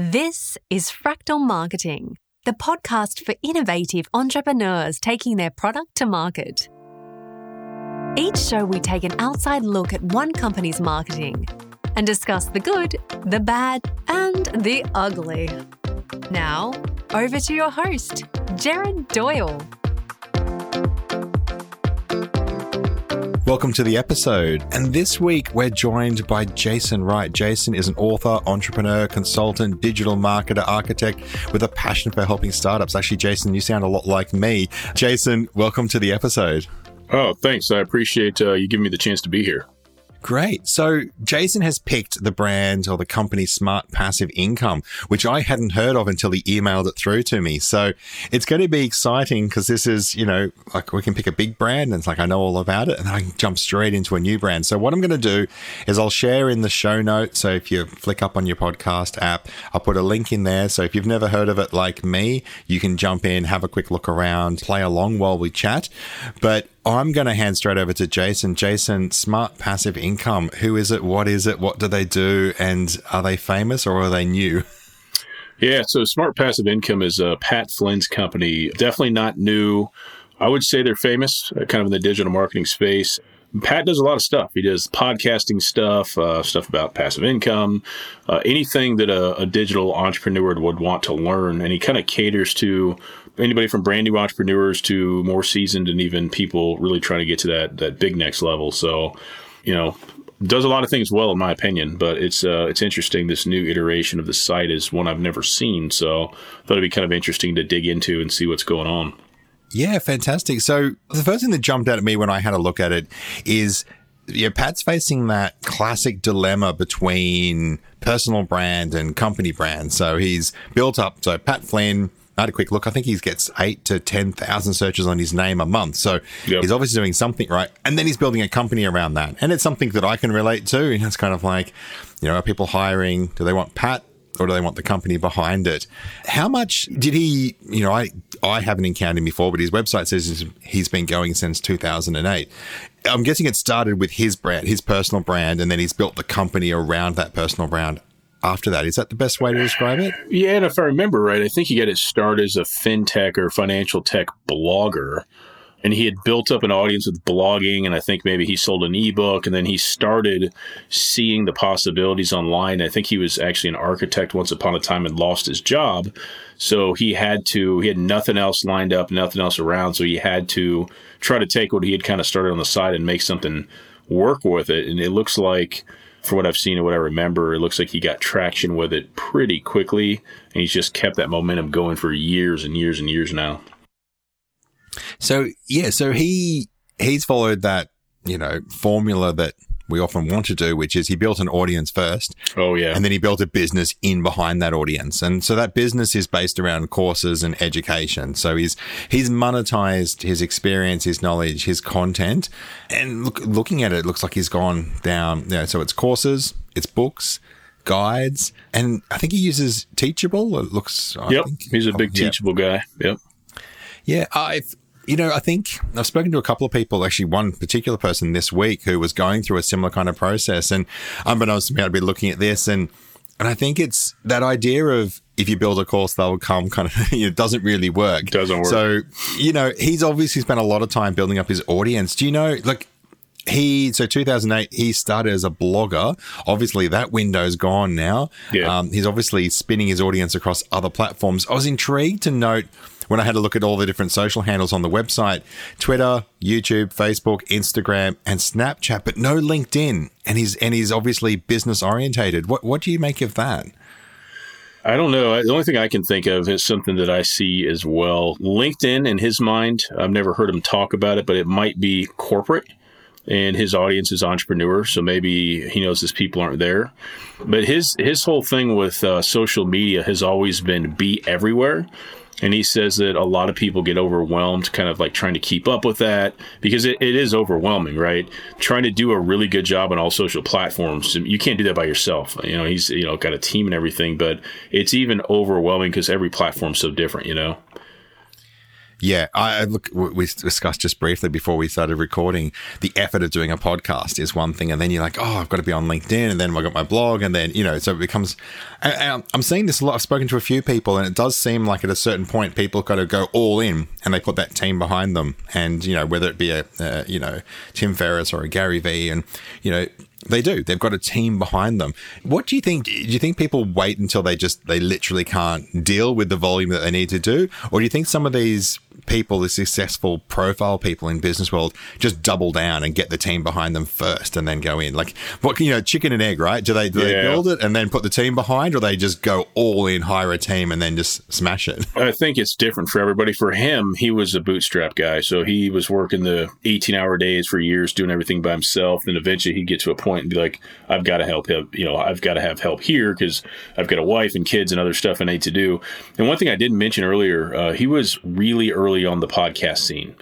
This is Fractal Marketing, the podcast for innovative entrepreneurs taking their product to market. Each show, we take an outside look at one company's marketing and discuss the good, the bad, and the ugly. Now, over to your host, Jared Doyle. Welcome to the episode. And this week we're joined by Jason Wright. Jason is an author, entrepreneur, consultant, digital marketer, architect with a passion for helping startups. Actually, Jason, you sound a lot like me. Jason, welcome to the episode. Oh, thanks. I appreciate uh, you giving me the chance to be here. Great. So Jason has picked the brand or the company Smart Passive Income, which I hadn't heard of until he emailed it through to me. So it's going to be exciting because this is, you know, like we can pick a big brand and it's like I know all about it and then I can jump straight into a new brand. So what I'm going to do is I'll share in the show notes. So if you flick up on your podcast app, I'll put a link in there. So if you've never heard of it like me, you can jump in, have a quick look around, play along while we chat. But I'm going to hand straight over to Jason. Jason, Smart Passive Income. Who is it? What is it? What do they do? And are they famous or are they new? Yeah, so Smart Passive Income is uh, Pat Flynn's company. Definitely not new. I would say they're famous, uh, kind of in the digital marketing space. Pat does a lot of stuff. He does podcasting stuff, uh, stuff about passive income, uh, anything that a, a, digital entrepreneur would want to learn. And he kind of caters to anybody from brand new entrepreneurs to more seasoned and even people really trying to get to that that big next level. So, you know, does a lot of things well in my opinion, but it's uh, it's interesting. This new iteration of the site is one I've never seen, so thought it'd be kind of interesting to dig into and see what's going on. Yeah, fantastic. So the first thing that jumped out at me when I had a look at it is yeah, Pat's facing that classic dilemma between personal brand and company brand. So he's built up. So Pat Flynn, I had a quick look. I think he gets eight to 10,000 searches on his name a month. So yep. he's obviously doing something right. And then he's building a company around that. And it's something that I can relate to. And it's kind of like, you know, are people hiring? Do they want Pat? Or do they want the company behind it? How much did he, you know, I, I haven't encountered him before, but his website says he's been going since 2008. I'm guessing it started with his brand, his personal brand, and then he's built the company around that personal brand after that. Is that the best way to describe it? Yeah, and if I remember right, I think he got his start as a fintech or financial tech blogger. And he had built up an audience with blogging, and I think maybe he sold an ebook, and then he started seeing the possibilities online. I think he was actually an architect once upon a time and lost his job. So he had to, he had nothing else lined up, nothing else around. So he had to try to take what he had kind of started on the side and make something work with it. And it looks like for what I've seen and what I remember, it looks like he got traction with it pretty quickly, and he's just kept that momentum going for years and years and years now. So yeah, so he he's followed that you know formula that we often want to do, which is he built an audience first. Oh, yeah. And then he built a business in behind that audience. And so that business is based around courses and education. So he's, he's monetized his experience, his knowledge, his content. And look, looking at it, it looks like he's gone down, you know, so it's courses, it's books, guides, and I think he uses Teachable. It looks, I yep. Think, he's a oh, big oh, Teachable guy. Yep. Yeah. I've, you know, I think I've spoken to a couple of people, actually one particular person this week who was going through a similar kind of process. And unbeknownst to me, I'd be looking at this and, and I think it's that idea of if you build a course, they'll come kind of, it doesn't really work. Doesn't work. So, you know, he's obviously spent a lot of time building up his audience. Do you know, like, he so 2008 he started as a blogger obviously that window's gone now yeah. Um, he's obviously spinning his audience across other platforms i was intrigued to note when I had a look at all the different social handles on the website Twitter, YouTube, Facebook, Instagram, and Snapchat, but no LinkedIn. And he's, and he's obviously business orientated. What, what do you make of that? I don't know. The only thing I can think of is something that I see as well. LinkedIn, in his mind, I've never heard him talk about it, but it might be corporate and his audience is entrepreneur, so maybe he knows his people aren't there. But his his whole thing with uh, social media has always been be everywhere. And he says that a lot of people get overwhelmed, kind of like trying to keep up with that because it, it is overwhelming, right? Trying to do a really good job on all social platforms. You can't do that by yourself. You know, he's, you know, got a team and everything, but it's even overwhelming because every platform's so different, you know? Yeah, I look. We discussed just briefly before we started recording. The effort of doing a podcast is one thing, and then you're like, oh, I've got to be on LinkedIn, and then I got my blog, and then you know, so it becomes. I'm seeing this a lot. I've spoken to a few people, and it does seem like at a certain point, people got to go all in, and they put that team behind them, and you know, whether it be a, a you know Tim Ferriss or a Gary Vee, and you know, they do. They've got a team behind them. What do you think? Do you think people wait until they just they literally can't deal with the volume that they need to do, or do you think some of these people, the successful profile people in business world, just double down and get the team behind them first and then go in? Like what you know, chicken and egg, right? Do they do yeah. they build it and then put the team behind, or they just go all in, hire a team, and then just smash it? I think it's different for everybody. For him, he was a bootstrap guy, so he was working the eighteen hour days for years, doing everything by himself. And eventually, he'd get to a point and be like, "I've got to help him. You know, I've got to have help here because I've got a wife and kids and other stuff I need to do." And one thing I didn't mention earlier, uh, he was really early on the podcast scene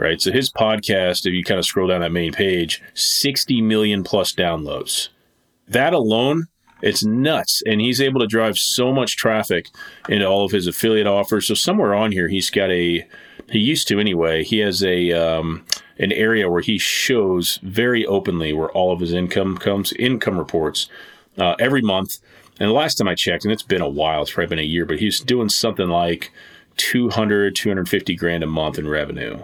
right? So his podcast, if you kind of scroll down that main page, 60 million plus downloads. That alone, it's nuts. And he's able to drive so much traffic into all of his affiliate offers. So somewhere on here, he's got a, he used to anyway, he has a, um, an area where he shows very openly where all of his income comes, income reports uh, every month. And the last time I checked, and it's been a while, it's probably been a year, but he's doing something like 200, 250 grand a month in revenue.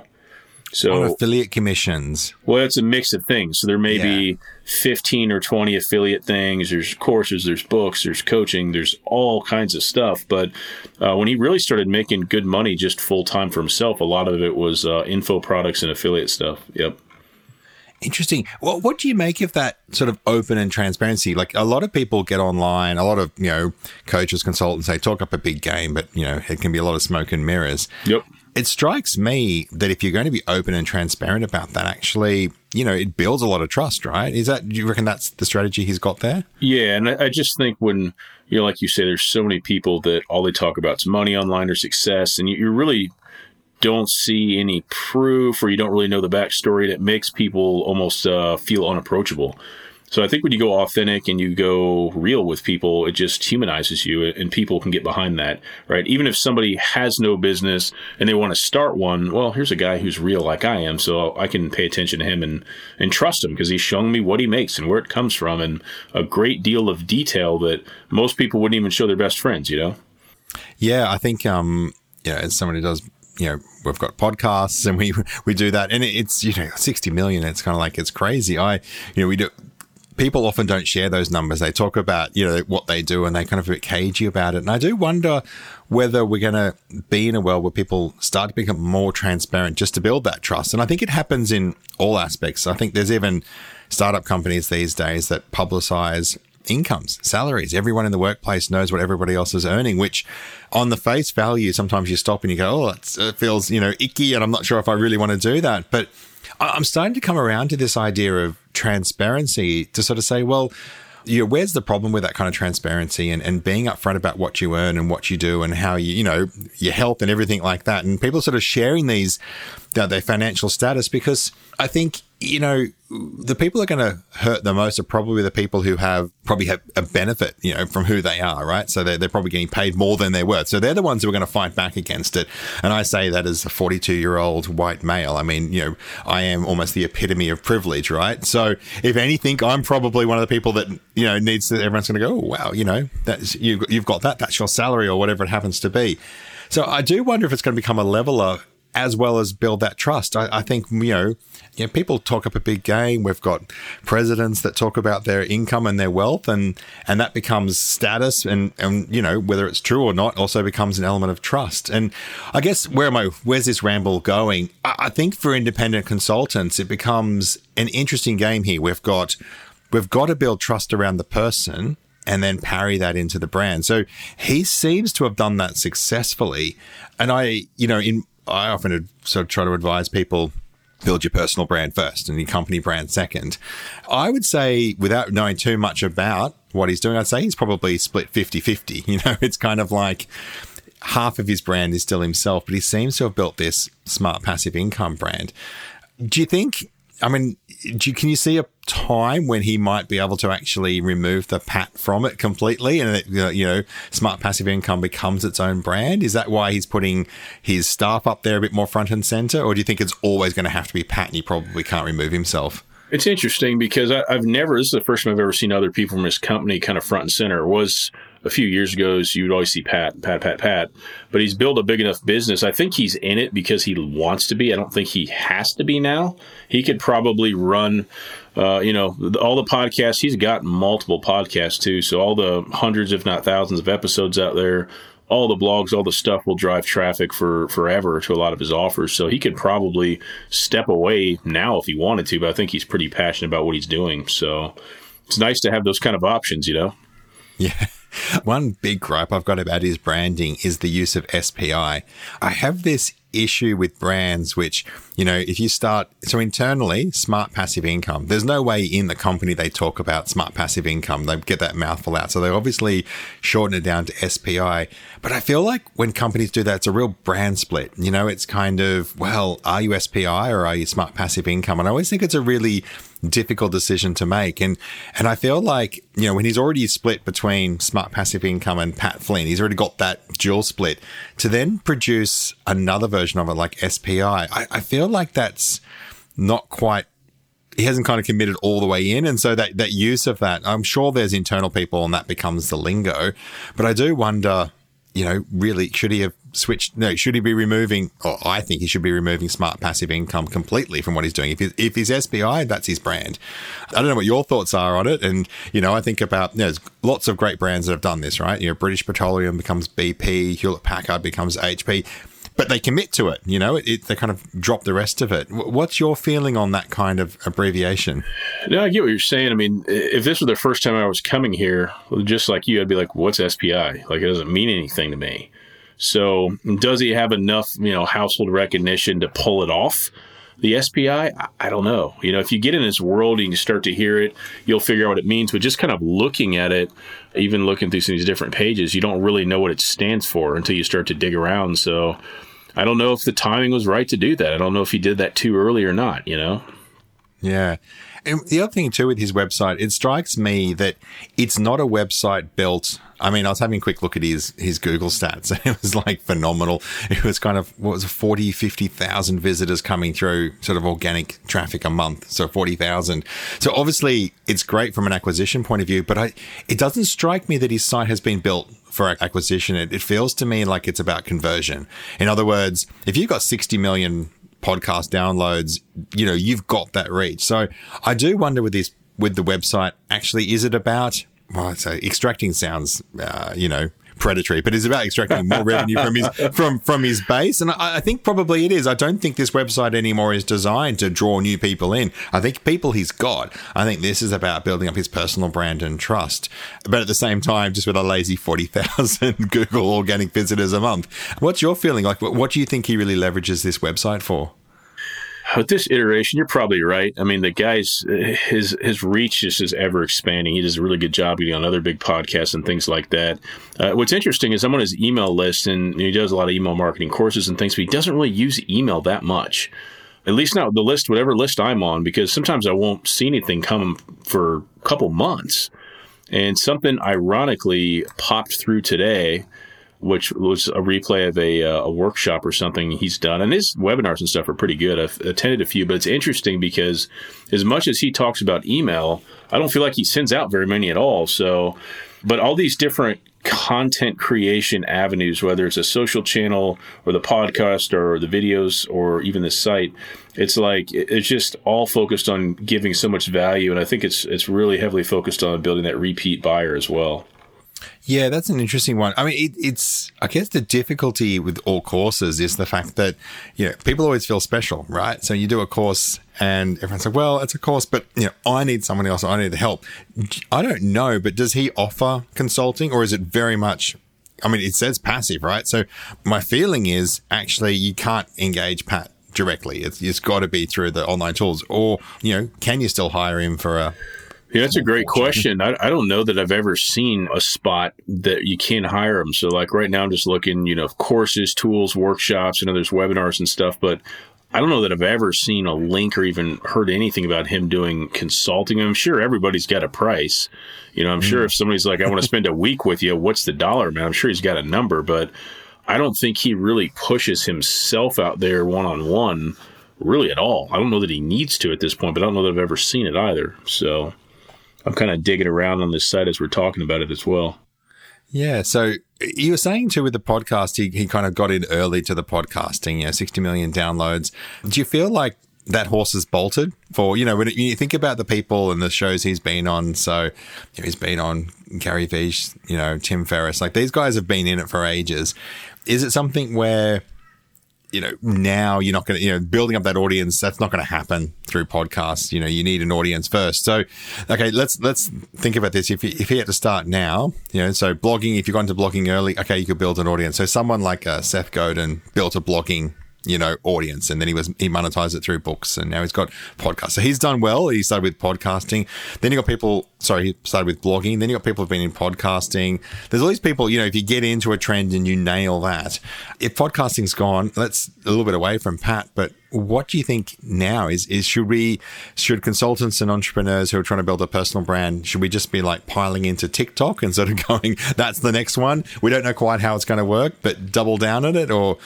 So on affiliate commissions. Well, it's a mix of things. So there may yeah. be 15 or 20 affiliate things. There's courses, there's books, there's coaching, there's all kinds of stuff. But uh, when he really started making good money just full time for himself, a lot of it was uh, info products and affiliate stuff. Yep. Interesting. Well, what do you make of that sort of open and transparency? Like a lot of people get online, a lot of, you know, coaches, consultants, they talk up a big game, but, you know, it can be a lot of smoke and mirrors. Yep. It strikes me that if you're going to be open and transparent about that, actually, you know, it builds a lot of trust, right? Is that, do you reckon that's the strategy he's got there? Yeah. And I, just think when, you know, like you say, there's so many people that all they talk about is money online or success, and you're really, don't see any proof or you don't really know the backstory, that makes people almost uh, feel unapproachable. So I think when you go authentic and you go real with people, it just humanizes you and people can get behind that, right? Even if somebody has no business and they want to start one, well, here's a guy who's real like I am, so I can pay attention to him and, and trust him because he's showing me what he makes and where it comes from and a great deal of detail that most people wouldn't even show their best friends, you know? Yeah, I think, um, know, as somebody does you know we've got podcasts and we we do that. And it's you know 60 million it's kind of like it's crazy. I you know we do people often don't share those numbers. They talk about you know what they do and they kind of a bit cagey about it. And i do wonder whether we're going to be in a world where people start to become more transparent just to build that trust. And i think it happens in all aspects. I think there's even startup companies these days that publicize incomes, salaries. Everyone in the workplace knows what everybody else is earning, which on the face value, sometimes you stop and you go, oh, it feels, you know, icky. And I'm not sure if I really want to do that. But I'm starting to come around to this idea of transparency to sort of say, well, you know, where's the problem with that kind of transparency and, and being upfront about what you earn and what you do and how you, you know, your health and everything like that. And people sort of sharing these, their financial status because I think you know, the people are going to hurt the most are probably the people who have probably have a benefit, you know, from who they are, right? So they're, they're probably getting paid more than they're worth. So they're the ones who are going to fight back against it. And I say that as a 42 year old white male. I mean, you know, I am almost the epitome of privilege, right? So if anything, I'm probably one of the people that, you know, needs to, everyone's going to go, oh, wow, you know, that's, you, you've got that. That's your salary or whatever it happens to be. So I do wonder if it's going to become a leveler as well as build that trust. I, I think, you know, you know, people talk up a big game. We've got presidents that talk about their income and their wealth, and and that becomes status, and and you know whether it's true or not, also becomes an element of trust. And I guess where am I? Where's this ramble going? I, I think for independent consultants, it becomes an interesting game here. We've got we've got to build trust around the person and then parry that into the brand. So he seems to have done that successfully. And I, you know, in I often sort of try to advise people build your personal brand first and your company brand second. I would say, without knowing too much about what he's doing, I'd say he's probably split 50 50. You know, it's kind of like half of his brand is still himself, but he seems to have built this smart passive income brand. Do you think I mean, you, can you see a time when he might be able to actually remove the pat from it completely and it, you know smart passive income becomes its own brand? Is that why he's putting his staff up there a bit more front and center? Or do you think it's always going to have to be pat and he probably can't remove himself? It's interesting because I, have never this is the first time i've ever seen other people from his company kind of front and center was a few years ago, so you'd always see Pat, Pat, Pat, Pat. But he's built a big enough business. I think he's in it because he wants to be. I don't think he has to be now. He could probably run, uh, you know, all the podcasts. He's got multiple podcasts too. So all the hundreds, if not thousands, of episodes out there. All the blogs, all the stuff will drive traffic for forever to a lot of his offers. So he could probably step away now if he wanted to, but I think he's pretty passionate about what he's doing. So it's nice to have those kind of options, you know? Yeah. One big gripe I've got about his branding is the use of SPI. I have this issue with brands which, you know, if you start, so internally, smart passive income, there's no way in the company they talk about smart passive income. They get that mouthful out. So they obviously shorten it down to SPI. But I feel like when companies do that, it's a real brand split. You know, it's kind of, well, are you SPI or are you smart passive income? And I always think it's a really difficult decision to make. And and I feel like, you know, when he's already split between smart passive income and Pat Flynn, he's already got that dual split to then produce another version of it like SPI. I, I feel like that's not quite he hasn't kind of committed all the way in. And so that, that use of that, I'm sure there's internal people and that becomes the lingo. But I do wonder, you know, really, should he have switched? No, should he be removing? Or I think he should be removing smart passive income completely from what he's doing. If he's, if he's SPI, that's his brand. I don't know what your thoughts are on it. And you know, I think about you know, there's lots of great brands that have done this, right? You know, British Petroleum becomes BP, Hewlett Packard becomes HP but they commit to it. You know, it, it, they kind of drop the rest of it. What's your feeling on that kind of abbreviation? No, I get what you're saying. I mean, if this was the first time I was coming here, just like you, I'd be like, "What's SPI?" Like, it doesn't mean anything to me. So does he have enough, you know, household recognition to pull it off? The SPI, I, don't know. You know, if you get in this world and you start to hear it, you'll figure out what it means. But just kind of looking at it, even looking through some of these different pages, you don't really know what it stands for until you start to dig around. So I don't know if the timing was right to do that. I don't know if he did that too early or not, you know? Yeah. And the other thing too with his website, it strikes me that it's not a website built. I mean, I was having a quick look at his, his Google stats and it was like phenomenal. It was kind of, what was it, 40, 50,000 visitors coming through sort of organic traffic a month. So 40,000. So obviously it's great from an acquisition point of view, but I, it doesn't strike me that his site has been built for acquisition. It, it feels to me like it's about conversion. In other words, if you've got 60 million podcast downloads, you know, you've got that reach. So I do wonder with this, with the website, actually, is it about, well, so extracting sounds, uh, you know, predatory, but it's about extracting more revenue from his from from his base. And I, I, think probably it is. I don't think this website anymore is designed to draw new people in. I think people he's got. I think this is about building up his personal brand and trust. But at the same time, just with a lazy forty thousand Google organic visitors a month. What's your feeling? Like, what do you think he really leverages this website for? With this iteration, you're probably right. I mean, the guy's his his reach just is ever expanding. He does a really good job getting on other big podcasts and things like that. Uh, what's interesting is I'm on his email list, and he does a lot of email marketing courses and things, but he doesn't really use email that much. At least not the list, whatever list I'm on, because sometimes I won't see anything come for a couple months. And something ironically popped through today which was a replay of a, uh, a workshop or something he's done. And his webinars and stuff are pretty good. I've attended a few, but it's interesting because as much as he talks about email, I don't feel like he sends out very many at all. So, but all these different content creation avenues, whether it's a social channel or the podcast or the videos or even the site, it's like it's just all focused on giving so much value. And I think it's it's really heavily focused on building that repeat buyer as well. Yeah, that's an interesting one. I mean, it, it's, I guess the difficulty with all courses is the fact that, you know, people always feel special, right? So you do a course and everyone's like, well, it's a course, but, you know, I need someone else. I need the help. I don't know, but does he offer consulting or is it very much, I mean, it says passive, right? So my feeling is actually you can't engage Pat directly. It's, it's got to be through the online tools or, you know, can you still hire him for a, yeah, that's a great question. I, I don't know that I've ever seen a spot that you can hire them. So, like right now, I'm just looking, you know, courses, tools, workshops, and there's webinars and stuff. But I don't know that I've ever seen a link or even heard anything about him doing consulting. I'm sure everybody's got a price. You know, I'm sure mm. if somebody's like, I want to spend a week with you, what's the dollar man? I'm sure he's got a number, but I don't think he really pushes himself out there one on one really at all. I don't know that he needs to at this point, but I don't know that I've ever seen it either. So I'm kind of digging around on this site as we're talking about it as well. Yeah. So you were saying too with the podcast, he, he kind of got in early to the podcasting, you know, 60 million downloads. Do you feel like that horse is bolted for, you know, when you think about the people and the shows he's been on. So you know, he's been on Gary Vee, you know, Tim Ferriss, like these guys have been in it for ages. Is it something where you know, now you're not going to, you know, building up that audience, that's not going to happen through podcasts. You know, you need an audience first. So, okay, let's, let's think about this. If you, if you had to start now, you know, so blogging, if you got into blogging early, okay, you could build an audience. So someone like uh, Seth Godin built a blogging you know, audience. And then he was, he monetized it through books and now he's got podcasts. So he's done well. He started with podcasting. Then you got people, sorry, he started with blogging. Then you got people who've been in podcasting. There's all these people, you know, if you get into a trend and you nail that, if podcasting's gone, that's a little bit away from Pat, but what do you think now is is should we should consultants and entrepreneurs who are trying to build a personal brand should we just be like piling into TikTok and sort of going that's the next one we don't know quite how it's going to work but double down on it or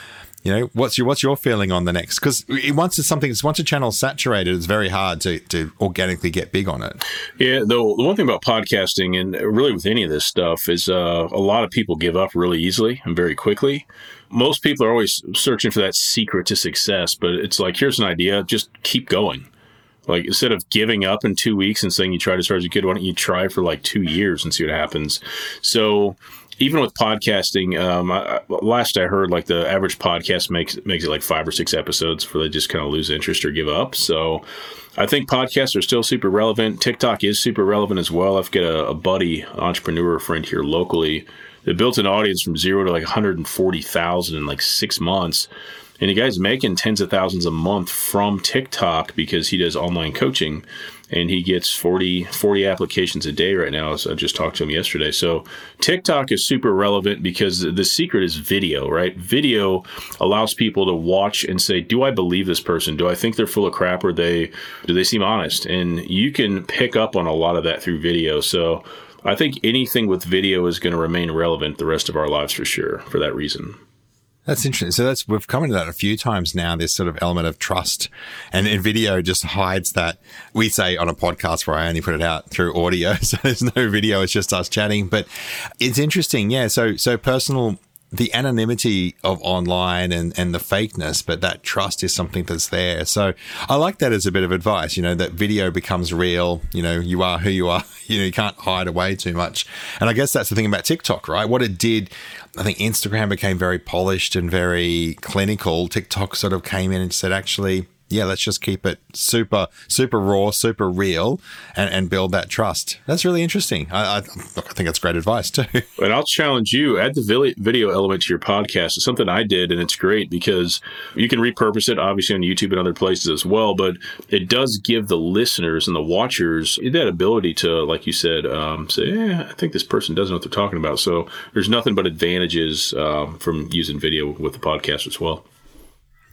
you know, what's your what's your feeling on the next? Because once it's something, once a channel's saturated, it's very hard to, to organically get big on it. Yeah, the, the one thing about podcasting and really with any of this stuff is uh, a lot of people give up really easily and very quickly. Most people are always searching for that secret to success, but it's like here's an idea, just keep going. Like instead of giving up in two weeks and saying you tried as hard as you could, why don't you try for like two years and see what happens? So even with podcasting, um, I, last I heard, like the average podcast makes makes it like five or six episodes before they just kind of lose interest or give up. So, I think podcasts are still super relevant. TikTok is super relevant as well. I've got a, a buddy, entrepreneur friend here locally that built an audience from zero to like 140,000 in like six months. And the guy's making tens of thousands a month from TikTok because he does online coaching and he gets 40, 40 applications a day right now. I just talked to him yesterday. So TikTok is super relevant because the secret is video, right? Video allows people to watch and say, do I believe this person? Do I think they're full of crap or they, do they seem honest? And you can pick up on a lot of that through video. So I think anything with video is going to remain relevant the rest of our lives for sure for that reason. That's interesting. So that's we've come into that a few times now. This sort of element of trust, and, video just hides that. We say on a podcast where I only put it out through audio, so there's no video. It's just us chatting. But it's interesting, yeah. So so personal the anonymity of online and, and the fakeness, but that trust is something that's there. So I like that as a bit of advice, you know, that video becomes real. You know, you are who you are. You know, you can't hide away too much. And I guess that's the thing about TikTok, right? What it did, I think Instagram became very polished and very clinical. TikTok sort of came in and said, actually, yeah, let's just keep it super, super raw, super real, and, and build that trust. That's really interesting. I, I, look, I think that's great advice too. And I'll challenge you: add the video element to your podcast. It's something I did, and it's great because you can repurpose it, obviously on YouTube and other places as well. But it does give the listeners and the watchers that ability to, like you said, um, say, "Yeah, I think this person doesn't know what they're talking about." So there's nothing but advantages um, from using video with the podcast as well.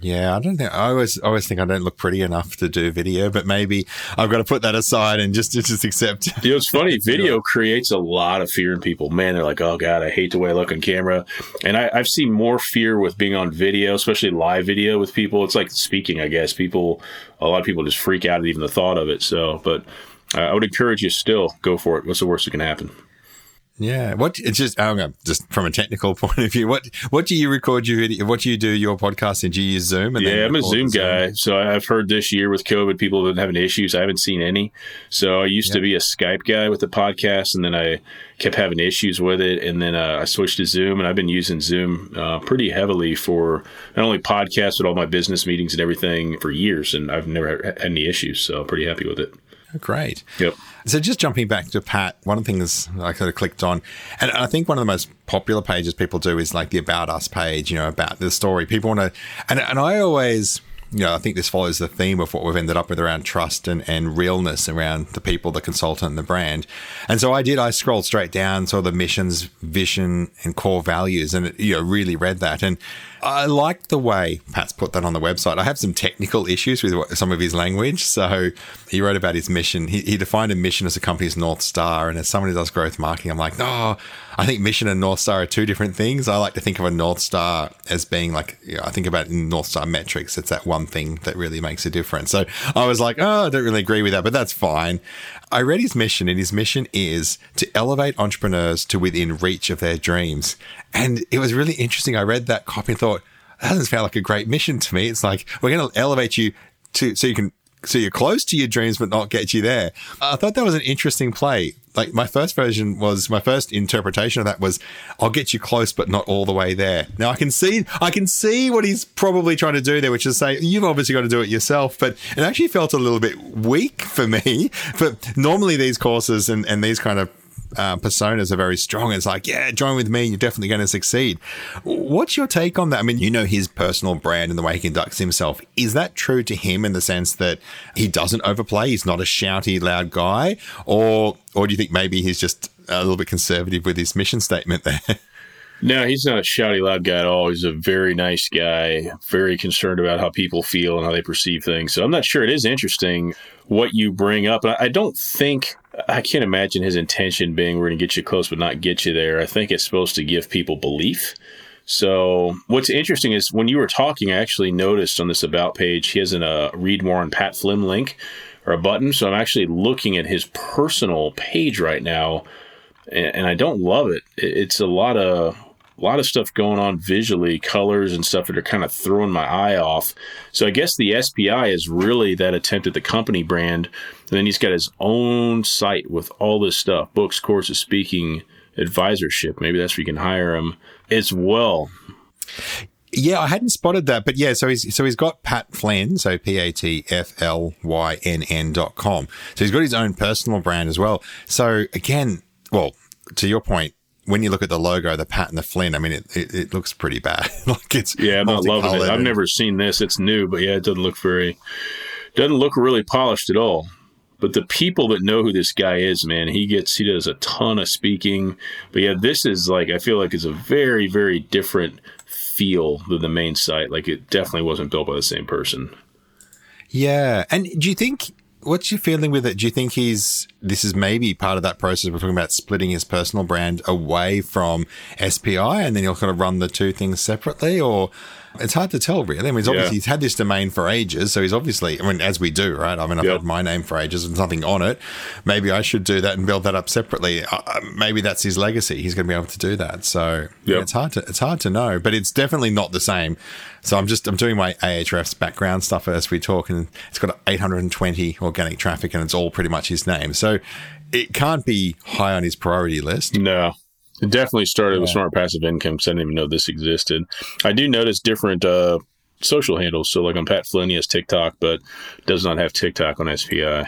Yeah, I don't think I always always think I don't look pretty enough to do video, but maybe I've got to put that aside and just just accept. You know, it's funny. Video creates a lot of fear in people. Man, they're like, "Oh God, I hate the way I look on camera," and I, I've seen more fear with being on video, especially live video with people. It's like speaking, I guess. People, a lot of people just freak out at even the thought of it. So, but uh, I would encourage you still go for it. What's the worst that can happen? Yeah. What it's just I don't know, just from a technical point of view, what what do you record your video what do you do your podcast in? Do you use Zoom? And yeah, I'm a Zoom guy. So I've heard this year with COVID people have been having issues. I haven't seen any. So I used to be a Skype guy with the podcast and then I kept having issues with it and then uh, I switched to Zoom and I've been using Zoom uh, pretty heavily for not only podcasts but all my business meetings and everything for years and I've never had any issues. So I'm pretty happy with it. Great. Yep. So just jumping back to Pat, one of the things I kind of clicked on, and I think one of the most popular pages people do is like the About Us page, you know, about the story. People want to, and, and I always, you know, I think this follows the theme of what we've ended up with around trust and, and realness around the people, the consultant, and the brand. And so I did, I scrolled straight down, saw the missions, vision, and core values, and, it, you know, really read that. And I like the way Pat's put that on the website. I have some technical issues with some of his language. So he wrote about his mission. He, he defined a mission as a company's North Star. And as someone who does growth marketing, I'm like, no, I think mission and North Star are two different things. I like to think of a North Star as being like, you know, I think about North Star metrics, it's that one thing that really makes a difference. So I was like, oh, I don't really agree with that, but that's fine. I read his mission, and his mission is to elevate entrepreneurs to within reach of their dreams. And it was really interesting. I read that copy and thought, that doesn't sound like a great mission to me. It's like, we're going to elevate you to, so you can so you're close to your dreams, but not get you there. I thought that was an interesting play. Like my first version was my first interpretation of that was, I'll get you close, but not all the way there. Now I can see, I can see what he's probably trying to do there, which is say, you've obviously got to do it yourself, but it actually felt a little bit weak for me. But normally these courses and, and these kind of uh, personas are very strong. It's like, yeah, join with me. You're definitely going to succeed. What's your take on that? I mean, you know his personal brand and the way he conducts himself. Is that true to him in the sense that he doesn't overplay? He's not a shouty, loud guy, or or do you think maybe he's just a little bit conservative with his mission statement there? No, he's not a shouty, loud guy at all. He's a very nice guy, very concerned about how people feel and how they perceive things. So I'm not sure. It is interesting what you bring up. I don't think I can't imagine his intention being we're going to get you close but not get you there. I think it's supposed to give people belief. So what's interesting is when you were talking, I actually noticed on this about page he has a uh, read more on Pat Flynn link or a button. So I'm actually looking at his personal page right now, and, and I don't love it. It's a lot of a lot of stuff going on visually, colors and stuff that are kind of throwing my eye off. So I guess the SPI is really that attempt at the company brand. And then he's got his own site with all this stuff books, courses, speaking, advisorship. Maybe that's where you can hire him as well. Yeah, I hadn't spotted that, but yeah, so he's so he's got Pat Flynn, so P A T F L Y N N dot com. So he's got his own personal brand as well. So again, well, to your point, when you look at the logo, the Pat and the Flynn, I mean, it, it, it looks pretty bad. like it's yeah, I'm not loving it. I've never seen this. It's new, but yeah, it doesn't look very doesn't look really polished at all. But the people that know who this guy is, man, he gets he does a ton of speaking. But yeah, this is like I feel like it's a very very different feel than the main site. Like it definitely wasn't built by the same person. Yeah, and do you think what's your feeling with it? Do you think he's this is maybe part of that process we're talking about splitting his personal brand away from SPI and then he'll kind of run the two things separately or it's hard to tell, really. I mean, he's obviously yeah. he's had this domain for ages, so he's obviously. I mean, as we do, right? I mean, I've yep. had my name for ages and nothing on it. Maybe I should do that and build that up separately. Uh, uh maybe that's his legacy. He's going to be able to do that. So yep. yeah, it's hard to it's hard to know, but it's definitely not the same. So I'm just I'm doing my Ahrefs background stuff as we talk, and it's got 820 organic traffic, and it's all pretty much his name. So it can't be high on his priority list. No. It definitely started yeah. with smart passive income because I didn't even know this existed. I do notice different uh, social handles. So, like on Pat Flynn, he has TikTok, but does not have TikTok on SPI.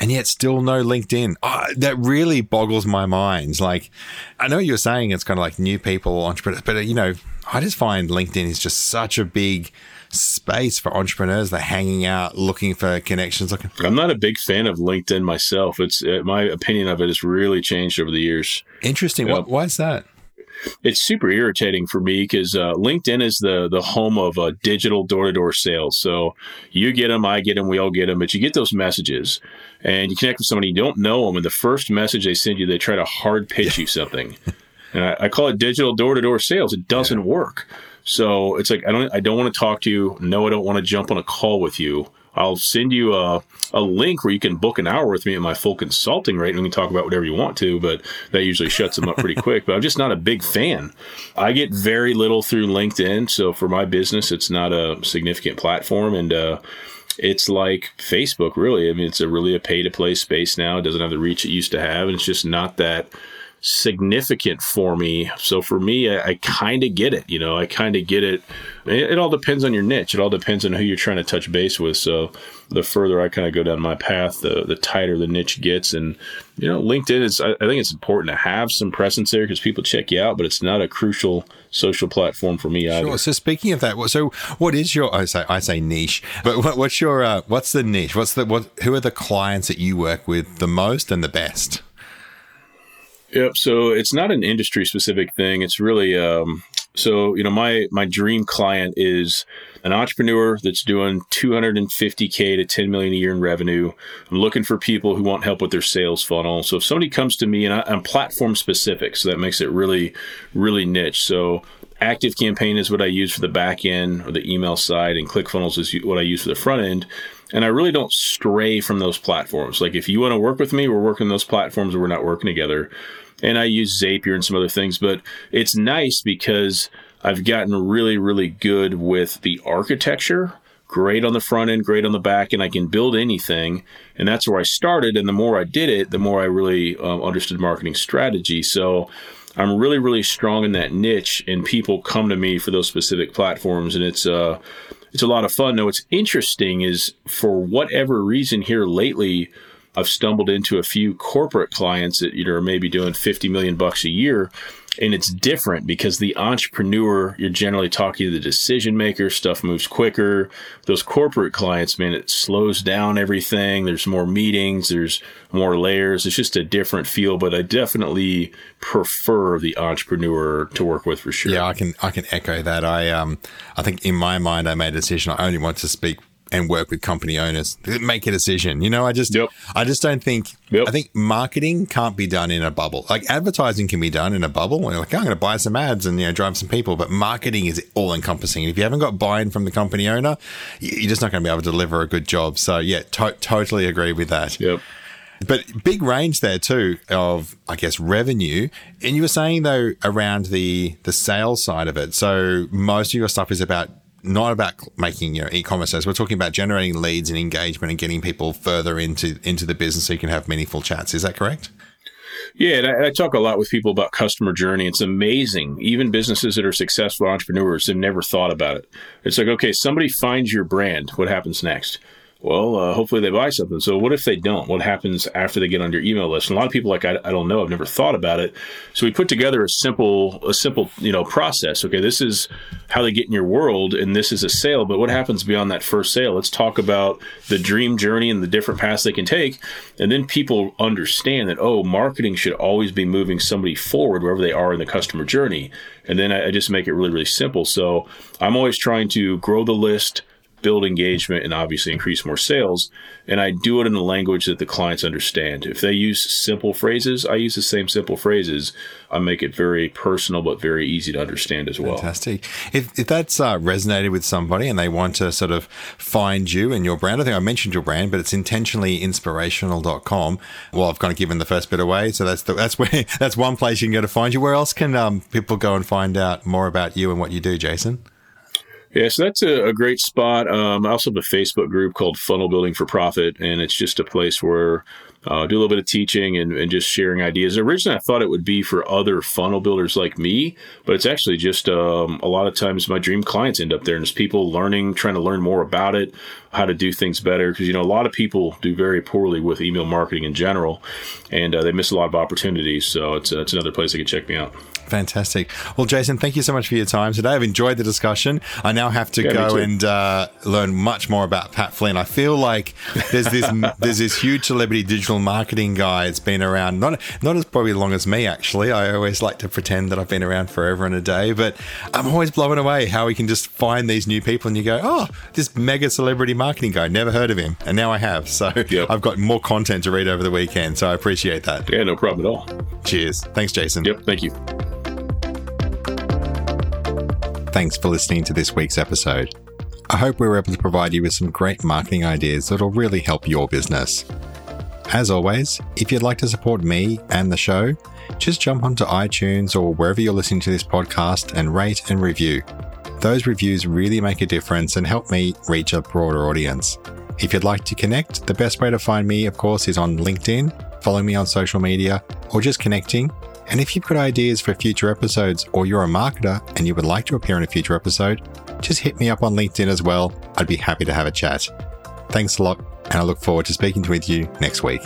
And yet, still no LinkedIn. Oh, that really boggles my mind. Like, I know you're saying it's kind of like new people, entrepreneurs, but you know, I just find LinkedIn is just such a big space for entrepreneurs. They're hanging out, looking for connections. Looking. I'm not a big fan of LinkedIn myself. It's uh, my opinion of it has really changed over the years. Interesting. What, why is that? It's super irritating for me because uh, LinkedIn is the the home of uh, digital door to door sales. So you get them, I get them, we all get them, but you get those messages and you connect with somebody you don't know them, and the first message they send you, they try to hard pitch you something. and I, I, call it digital door to door sales. It doesn't yeah. work. So it's like I don't I don't want to talk to you. No, I don't want to jump on a call with you. I'll send you a, a link where you can book an hour with me at my full consulting rate and we can talk about whatever you want to, but that usually shuts them up pretty quick. But I'm just not a big fan. I get very little through LinkedIn. So for my business, it's not a significant platform. And, uh, it's like Facebook, really. I mean, it's a really a pay to play space now. It doesn't have the reach it used to have. And it's just not that significant for me. So for me, I, I kind of get it. You know, I kind of get it. it. It all depends on your niche. It all depends on who you're trying to touch base with. So the further I kind of go down my path, the the tighter the niche gets. And you know, LinkedIn is. I, I think it's important to have some presence there because people check you out, but it's not a crucial social platform for me either. Sure. So speaking of that, so what is your? I say I say niche, but what, what's your? Uh, what's the niche? What's the what? Who are the clients that you work with the most and the best? Yep. So it's not an industry specific thing. It's really um, so you know my my dream client is an entrepreneur that's doing 250k to 10 million a year in revenue. I'm looking for people who want help with their sales funnel. So if somebody comes to me and I, I'm platform specific, so that makes it really really niche. So Active Campaign is what I use for the back end or the email side, and ClickFunnels is what I use for the front end. And I really don't stray from those platforms. Like if you want to work with me, we're working those platforms or we're not working together. And I use Zapier and some other things, but it's nice because I've gotten really, really good with the architecture. Great on the front end, great on the back, and I can build anything. And that's where I started. And the more I did it, the more I really um, understood marketing strategy. So I'm really, really strong in that niche, and people come to me for those specific platforms, and it's uh, it's a lot of fun. Now, what's interesting is for whatever reason here lately, I've stumbled into a few corporate clients that you know are maybe doing 50 million bucks a year. And it's different because the entrepreneur you're generally talking to the decision maker stuff moves quicker. Those corporate clients man it slows down everything. There's more meetings there's more layers. It's just a different feel but i definitely prefer the entrepreneur to work with for sure. Yeah i can i can echo that. I um i think in my mind i made a decision. I only want to speak and work with company owners. Make a decision. You know, I just, yep. I just don't think. Yep. I think marketing can't be done in a bubble. Like advertising can be done in a bubble. And you're like, oh, I'm going to buy some ads and you know drive some people. But marketing is all encompassing. If you haven't got buy-in from the company owner, you're just not going to be able to deliver a good job. So yeah, to- totally agree with that. Yep. But big range there too of I guess revenue. And you were saying though around the the sales side of it. So most of your stuff is about not about making your e-commerce sales. We're talking about generating leads and engagement and getting people further into into the business so you can have meaningful chats. Is that correct? Yeah, and I, I, talk a lot with people about customer journey. It's amazing. Even businesses that are successful entrepreneurs have never thought about it. It's like, okay, somebody finds your brand. What happens next? Well, uh, hopefully they buy something. So what if they don't? What happens after they get on your email list? And a lot of people like, I, I don't know. I've never thought about it. So we put together a simple, a simple, you know, process. Okay. This is how they get in your world and this is a sale. But what happens beyond that first sale? Let's talk about the dream journey and the different paths they can take. And then people understand that, oh, marketing should always be moving somebody forward wherever they are in the customer journey. And then I, I just make it really, really simple. So I'm always trying to grow the list, build engagement and obviously increase more sales. And I do it in a language that the clients understand. If they use simple phrases, I use the same simple phrases. I make it very personal, but very easy to understand as well. Fantastic. If, if that's uh, resonated with somebody and they want to sort of find you and your brand, I think I mentioned your brand, but it's intentionally inspirational.com. Well, I've kind of given the first bit away. So that's the, that's where, that's one place you can go to find you. Where else can um, people go and find out more about you and what you do, Jason? Yeah, so that's a, a great spot. Um, I also have a Facebook group called Funnel Building for Profit, and it's just a place where uh, do a little bit of teaching and, and, just sharing ideas. Originally, I thought it would be for other funnel builders like me, but it's actually just um, a lot of times my dream clients end up there, and it's people learning, trying to learn more about it, how to do things better. Because you know, a lot of people do very poorly with email marketing in general, and uh, they miss a lot of opportunities. So it's uh, it's another place they can check me out. Fantastic. Well, Jason, thank you so much for your time today. I've enjoyed the discussion. I now have to yeah, go and uh, learn much more about Pat Flynn. I feel like there's this there's this huge celebrity digital marketing guy. It's been around not not as probably long as me actually. I always like to pretend that I've been around forever and a day, but I'm always blown away how we can just find these new people and you go, oh, this mega celebrity marketing guy. Never heard of him, and now I have. So yep. I've got more content to read over the weekend. So I appreciate that. Yeah, no problem at all. Cheers. Thanks, Jason. Yep. Thank you. Thanks for listening to this week's episode. I hope we were able to provide you with some great marketing ideas that'll really help your business. As always, if you'd like to support me and the show, just jump onto iTunes or wherever you're listening to this podcast and rate and review. Those reviews really make a difference and help me reach a broader audience. If you'd like to connect, the best way to find me, of course, is on LinkedIn, follow me on social media, or just connecting And if you've got ideas for future episodes or you're a marketer and you would like to appear in a future episode, just hit me up on LinkedIn as well. I'd be happy to have a chat. Thanks a lot, and I look forward to speaking with you next week.